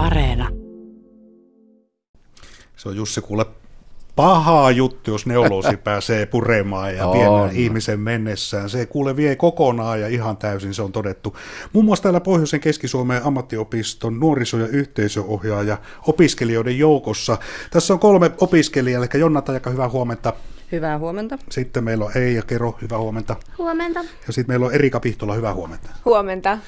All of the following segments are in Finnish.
Areena. Se on Jussi kuule paha juttu, jos neuloosi pääsee puremaan ja viemään ihmisen mennessään. Se kuule vie kokonaan ja ihan täysin, se on todettu. Muun muassa täällä Pohjoisen Keski-Suomen ammattiopiston nuoriso- ja yhteisöohjaaja opiskelijoiden joukossa. Tässä on kolme opiskelijaa, eli Jonna Tajaka, hyvää huomenta. Hyvää huomenta. Sitten meillä on Eija Kero, hyvää huomenta. Huomenta. Ja sitten meillä on Erika Pihtola, hyvää huomenta. Huomenta.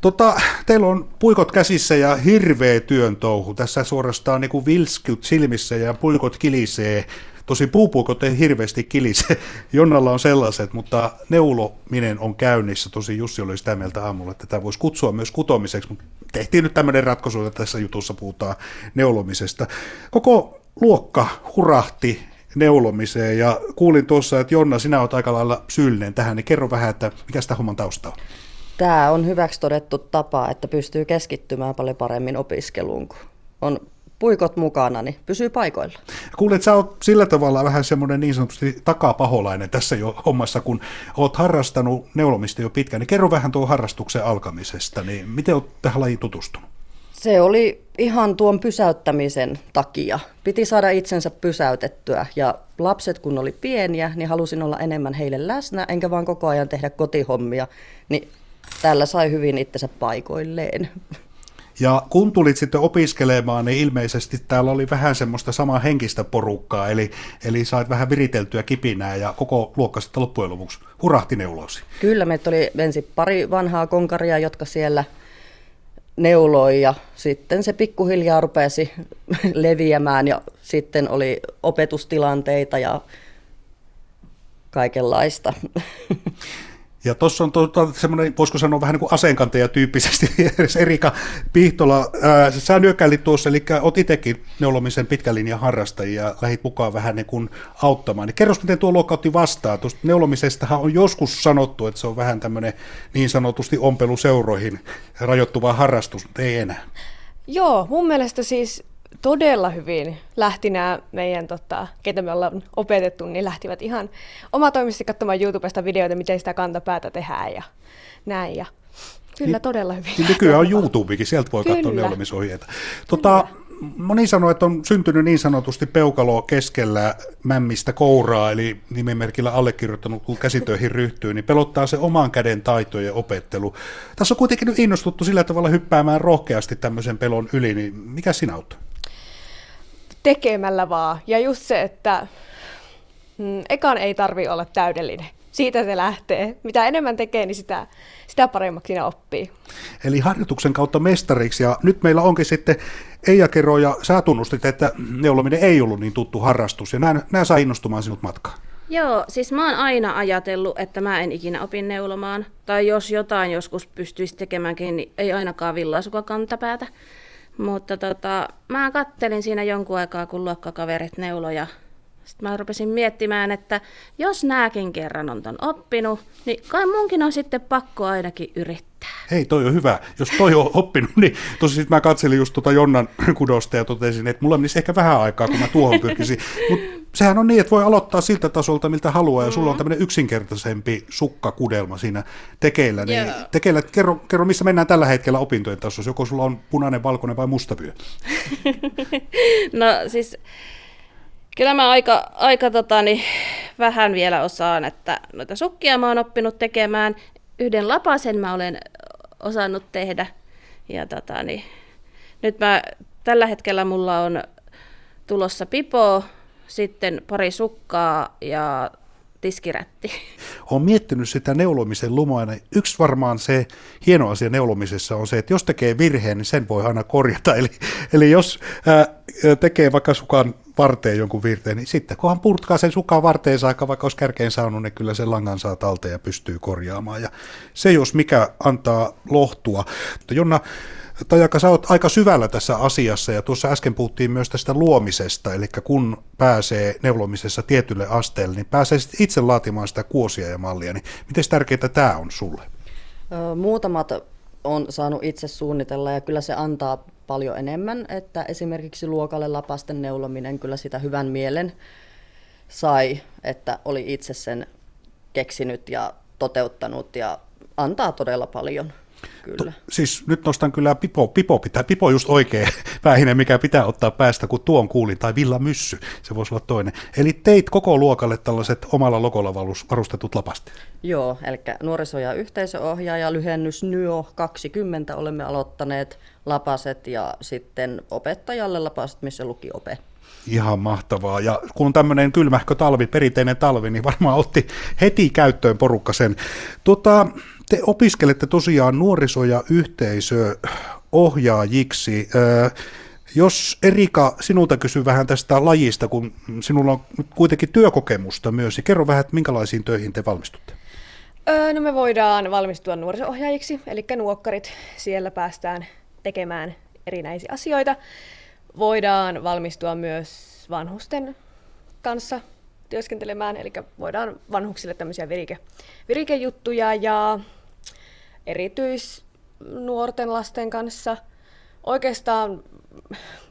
Tota, teillä on puikot käsissä ja hirveä työn touhu. Tässä suorastaan niin kuin vilskyt silmissä ja puikot kilisee. Tosi puupuikot ei hirveästi kilise. Jonnalla on sellaiset, mutta neulominen on käynnissä. Tosi Jussi oli sitä mieltä aamulla, että tätä voisi kutsua myös kutomiseksi, mutta tehtiin nyt tämmöinen ratkaisu, että tässä jutussa puhutaan neulomisesta. Koko luokka hurahti neulomiseen ja kuulin tuossa, että Jonna, sinä olet aika lailla syyllinen tähän, niin kerro vähän, että mikä sitä homman tausta on. Tämä on hyväksi todettu tapa, että pystyy keskittymään paljon paremmin opiskeluun, kun on puikot mukana, niin pysyy paikoilla. Kuulet, sä oot sillä tavalla vähän semmoinen niin sanotusti takapaholainen tässä jo hommassa, kun oot harrastanut neulomista jo pitkään, niin kerro vähän tuon harrastuksen alkamisesta, niin miten oot tähän lajiin tutustunut? Se oli ihan tuon pysäyttämisen takia. Piti saada itsensä pysäytettyä ja lapset kun oli pieniä, niin halusin olla enemmän heille läsnä, enkä vaan koko ajan tehdä kotihommia, niin tällä sai hyvin itsensä paikoilleen. Ja kun tulit sitten opiskelemaan, niin ilmeisesti täällä oli vähän semmoista samaa henkistä porukkaa, eli, eli sait vähän viriteltyä kipinää ja koko luokka sitten loppujen lopuksi hurahti neuloosi. Kyllä, meitä oli ensin pari vanhaa konkaria, jotka siellä neuloi ja sitten se pikkuhiljaa rupesi leviämään ja sitten oli opetustilanteita ja kaikenlaista. Ja tuossa on tuota, semmoinen, voisiko sanoa vähän niin kuin aseenkantaja tyyppisesti, Erika Pihtola, ää, sä nyökkäilit tuossa, eli oot itsekin neulomisen pitkän linjan harrastajia ja lähit mukaan vähän niin kuin auttamaan. Niin kerros, miten tuo luokka otti vastaan. Tuosta neulomisestahan on joskus sanottu, että se on vähän tämmöinen niin sanotusti ompeluseuroihin rajoittuva harrastus, mutta ei enää. Joo, mun mielestä siis todella hyvin lähti nämä meidän, tota, ketä me ollaan opetettu, niin lähtivät ihan omatoimisesti katsomaan YouTubesta videoita, miten sitä kantapäätä tehdään ja näin. Ja kyllä, Niin- todella hyvin. Niin nykyään on YouTubekin, sieltä voi katsoa Kyllä. neulomisohjeita. Tota, moni sanoo, että on syntynyt niin sanotusti peukalo keskellä mämmistä kouraa, eli nimenmerkillä allekirjoittanut, kun käsitöihin ryhtyy, niin pelottaa se oman käden taitojen opettelu. Tässä on kuitenkin nyt innostuttu sillä tavalla hyppäämään rohkeasti tämmöisen pelon yli, niin mikä sinä auttoi? Tekemällä vaan. Ja just se, että mm, ekan ei tarvi olla täydellinen. Siitä se lähtee. Mitä enemmän tekee, niin sitä, sitä paremmaksi siinä oppii. Eli harjoituksen kautta mestariksi, ja nyt meillä onkin sitten Eija Kero, ja sä tunnustit, että neulominen ei ollut niin tuttu harrastus, ja nämä, nämä saa innostumaan sinut matkaan. Joo, siis mä oon aina ajatellut, että mä en ikinä opin neulomaan. Tai jos jotain joskus pystyisi tekemäänkin, niin ei ainakaan villaisuka kantapäätä. Mutta tota, mä kattelin siinä jonkun aikaa, kun luokkakaverit neuloja. Sitten mä rupesin miettimään, että jos nääkin kerran on ton oppinut, niin kai munkin on sitten pakko ainakin yrittää. Hei, toi on hyvä. Jos toi on oppinut, niin tosi sit mä katselin just tuota Jonnan kudosta ja totesin, että mulla menisi ehkä vähän aikaa, kun mä tuohon pyrkisin. Mutta sehän on niin, että voi aloittaa siltä tasolta, miltä haluaa, ja sulla on tämmöinen yksinkertaisempi sukkakudelma siinä tekeillä. Niin Joo. tekeillä kerro, kerro, missä mennään tällä hetkellä opintojen tasossa. Joko sulla on punainen, valkoinen vai mustavyö? No siis kyllä mä aika, aika tota, niin, vähän vielä osaan, että noita sukkia mä oon oppinut tekemään. Yhden lapasen mä olen osannut tehdä. Ja tota, niin, nyt mä, tällä hetkellä mulla on tulossa pipo, sitten pari sukkaa ja tiskirätti. Olen miettinyt sitä neulomisen lumoa. ja Yksi varmaan se hieno asia neulomisessa on se, että jos tekee virheen, niin sen voi aina korjata. Eli, eli jos ää, tekee vaikka sukan varteen jonkun virteen, niin sitten kunhan purtkaa sen sukan varteen saakka, vaikka olisi kärkeen saanut, niin kyllä sen langan saa talteen ja pystyy korjaamaan. Ja se jos mikä antaa lohtua. Jonna, Tajaka, sä oot aika syvällä tässä asiassa ja tuossa äsken puhuttiin myös tästä luomisesta, eli kun pääsee neulomisessa tietylle asteelle, niin pääsee itse laatimaan sitä kuosia ja mallia, niin miten tärkeää tämä on sulle? Muutamat on saanut itse suunnitella ja kyllä se antaa paljon enemmän, että esimerkiksi luokalle lapasten neulominen kyllä sitä hyvän mielen sai, että oli itse sen keksinyt ja toteuttanut ja antaa todella paljon. Kyllä. To, siis nyt nostan kyllä pipo, pipo pitää, pipo just oikein vähinen, mikä pitää ottaa päästä, kun tuon kuulin, tai Villa Myssy, se voisi olla toinen. Eli teit koko luokalle tällaiset omalla logolla varustetut lapasteet. Joo, eli nuoriso- ja yhteisöohjaaja, lyhennys NYO 20 olemme aloittaneet lapaset ja sitten opettajalle lapaset, missä luki ope. Ihan mahtavaa. Ja kun on tämmöinen kylmähkö talvi, perinteinen talvi, niin varmaan otti heti käyttöön porukka sen. Tota, te opiskelette tosiaan nuoriso- ja yhteisöohjaajiksi. Jos Erika, sinulta kysy vähän tästä lajista, kun sinulla on kuitenkin työkokemusta myös, niin kerro vähän, että minkälaisiin töihin te valmistutte? Öö, no me voidaan valmistua nuoriso-ohjaajiksi, eli nuokkarit, siellä päästään tekemään erinäisiä asioita. Voidaan valmistua myös vanhusten kanssa työskentelemään, eli voidaan vanhuksille tämmöisiä virike, virikejuttuja ja erityisnuorten lasten kanssa oikeastaan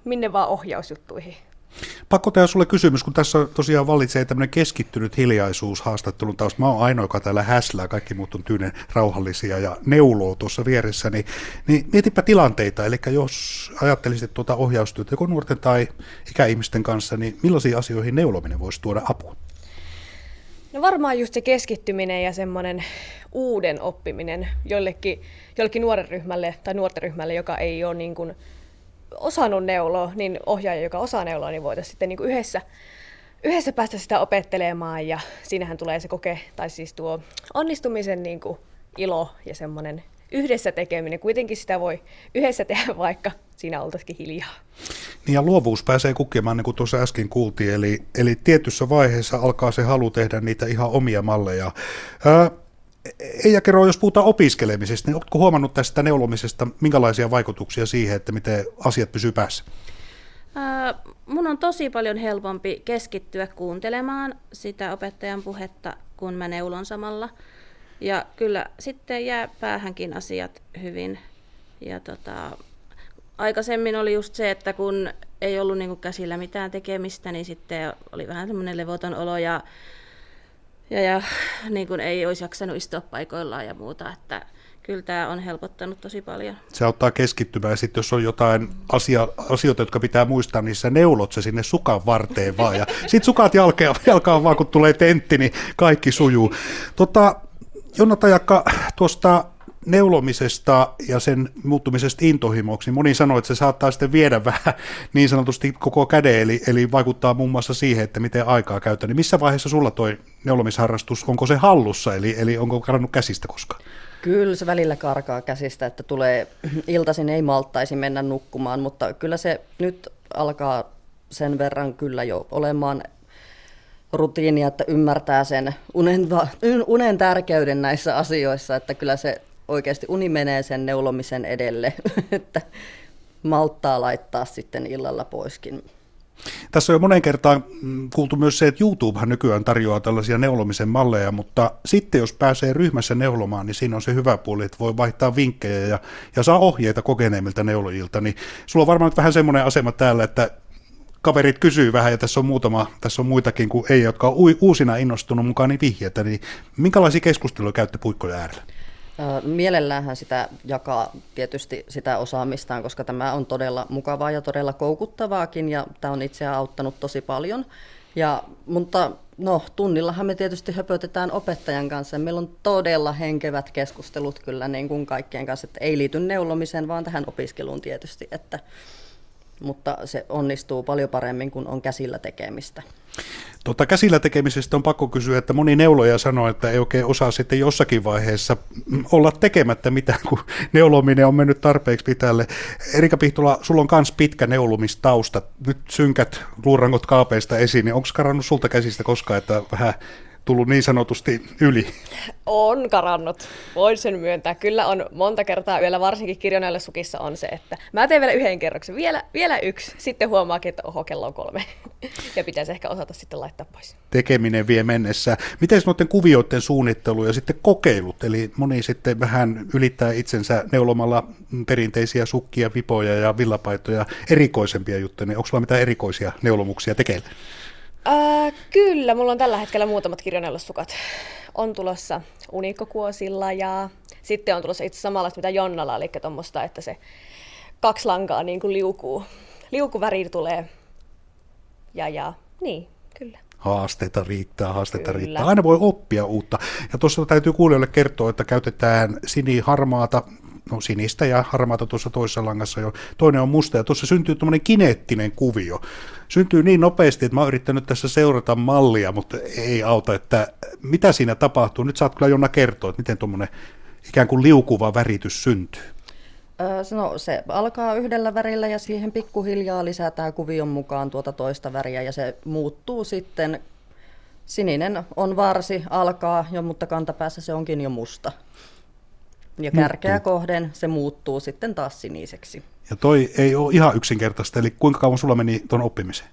minne vaan ohjausjuttuihin. Pakko tehdä sulle kysymys, kun tässä tosiaan valitsee tämmöinen keskittynyt hiljaisuus haastattelun taas. Mä oon ainoa, joka täällä häslää, kaikki muut on tyynen rauhallisia ja neuloo tuossa vieressä, niin, niin mietipä tilanteita. Eli jos ajattelisit tuota ohjaustyötä joko nuorten tai ikäihmisten kanssa, niin millaisiin asioihin neulominen voisi tuoda apua? No varmaan just se keskittyminen ja semmoinen uuden oppiminen jollekin, jollekin nuoren ryhmälle tai nuorten ryhmälle, joka ei ole niin kuin osannut neuloa, niin ohjaaja, joka osaa neuloa, niin voitaisiin sitten niin yhdessä, yhdessä päästä sitä opettelemaan ja siinähän tulee se koke, tai siis tuo onnistumisen niin kuin ilo ja semmoinen yhdessä tekeminen. Kuitenkin sitä voi yhdessä tehdä, vaikka siinä oltaisikin hiljaa. Niin ja luovuus pääsee kukemaan, niin kuin tuossa äsken kuultiin, eli, eli tietyssä vaiheessa alkaa se halu tehdä niitä ihan omia malleja. Ää, Eija kerro, jos puhutaan opiskelemisesta, niin oletko huomannut tästä neulomisesta, minkälaisia vaikutuksia siihen, että miten asiat pysyy päässä? Ää, mun on tosi paljon helpompi keskittyä kuuntelemaan sitä opettajan puhetta, kun mä neulon samalla. Ja kyllä sitten jää päähänkin asiat hyvin. Ja tota, aikaisemmin oli just se, että kun ei ollut niin käsillä mitään tekemistä, niin sitten oli vähän semmoinen levoton olo ja, ja, ja niin kuin ei olisi jaksanut istua paikoillaan ja muuta. Että kyllä tämä on helpottanut tosi paljon. Se auttaa keskittymään sitten jos on jotain asia, asioita, jotka pitää muistaa, niin sä neulot se sinne sukan varteen vaan ja sitten sukat jalkaa, jalkaa vaan kun tulee tentti, niin kaikki sujuu. Tota, Jonna Tajakka, tuosta neulomisesta ja sen muuttumisesta intohimoksi, niin moni sanoi, että se saattaa sitten viedä vähän niin sanotusti koko käden, eli, eli vaikuttaa muun muassa siihen, että miten aikaa käytetään. Niin missä vaiheessa sulla toi neulomisharrastus, onko se hallussa, eli, eli onko karannut käsistä koskaan? Kyllä se välillä karkaa käsistä, että tulee iltaisin ei malttaisi mennä nukkumaan, mutta kyllä se nyt alkaa sen verran kyllä jo olemaan rutiinia, että ymmärtää sen unen, unen tärkeyden näissä asioissa, että kyllä se oikeasti uni menee sen neulomisen edelle, että malttaa laittaa sitten illalla poiskin. Tässä on jo monen kertaan mm, kuultu myös se, että YouTubehan nykyään tarjoaa tällaisia neulomisen malleja, mutta sitten jos pääsee ryhmässä neulomaan, niin siinä on se hyvä puoli, että voi vaihtaa vinkkejä ja, ja saa ohjeita kokeneemmilta neulojilta. Niin sulla on varmaan nyt vähän semmoinen asema täällä, että kaverit kysyy vähän, ja tässä on muutama, tässä on muitakin kuin ei, jotka on uusina innostunut mukaan niin vihjeitä, niin minkälaisia keskusteluja käytte puikkojen äärellä? Mielelläänhän sitä jakaa tietysti sitä osaamistaan, koska tämä on todella mukavaa ja todella koukuttavaakin, ja tämä on itseään auttanut tosi paljon. Ja, mutta no, tunnillahan me tietysti höpötetään opettajan kanssa. Meillä on todella henkevät keskustelut kyllä niin kuin kaikkien kanssa, että ei liity neulomiseen, vaan tähän opiskeluun tietysti, että mutta se onnistuu paljon paremmin, kun on käsillä tekemistä. Tota, käsillä tekemisestä on pakko kysyä, että moni neuloja sanoo, että ei oikein osaa sitten jossakin vaiheessa olla tekemättä mitään, kun neulominen on mennyt tarpeeksi pitälle. Erika Pihtola, sulla on myös pitkä neulumistausta. Nyt synkät luurangot kaapeista esiin, niin onko karannut sulta käsistä koskaan, että vähän tullut niin sanotusti yli? On karannut, voin sen myöntää. Kyllä on monta kertaa vielä, varsinkin kirjonaille sukissa on se, että mä teen vielä yhden kerroksen, vielä, vielä yksi, sitten huomaakin, että oho, kello on kolme. ja pitäisi ehkä osata sitten laittaa pois. Tekeminen vie mennessä. Miten noiden kuvioiden suunnittelu ja sitten kokeilut, eli moni sitten vähän ylittää itsensä neulomalla perinteisiä sukkia, vipoja ja villapaitoja, erikoisempia juttuja, niin onko sulla mitään erikoisia neulomuksia tekeillä? Ää, kyllä, mulla on tällä hetkellä muutamat kirjoneulassukat. On tulossa unikkokuosilla ja sitten on tulossa itse samanlaista mitä Jonnalla, eli tuommoista, että se kaksi lankaa niin kuin liukuu. Liukuväri tulee. Ja, ja, niin, kyllä. Haasteita riittää, haasteita Kyllä. riittää. Aina voi oppia uutta. Ja tuossa täytyy kuulijoille kertoa, että käytetään siniharmaata, no sinistä ja harmaata tuossa toisessa langassa jo. Toinen on musta ja tuossa syntyy tuommoinen kineettinen kuvio. Syntyy niin nopeasti, että mä oon yrittänyt tässä seurata mallia, mutta ei auta, että mitä siinä tapahtuu. Nyt saat kyllä Jonna kertoa, että miten tuommoinen ikään kuin liukuva väritys syntyy. No se alkaa yhdellä värillä ja siihen pikkuhiljaa lisätään kuvion mukaan tuota toista väriä ja se muuttuu sitten. Sininen on varsi, alkaa jo, mutta kantapäässä se onkin jo musta. Ja kärkeä kohden se muuttuu sitten taas siniseksi. Ja toi ei ole ihan yksinkertaista, eli kuinka kauan sulla meni tuon oppimiseen?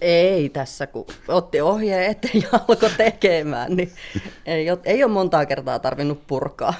Ei tässä, kun otti ohjeen eteen ja alkoi tekemään, niin ei ole, ei ole montaa kertaa tarvinnut purkaa.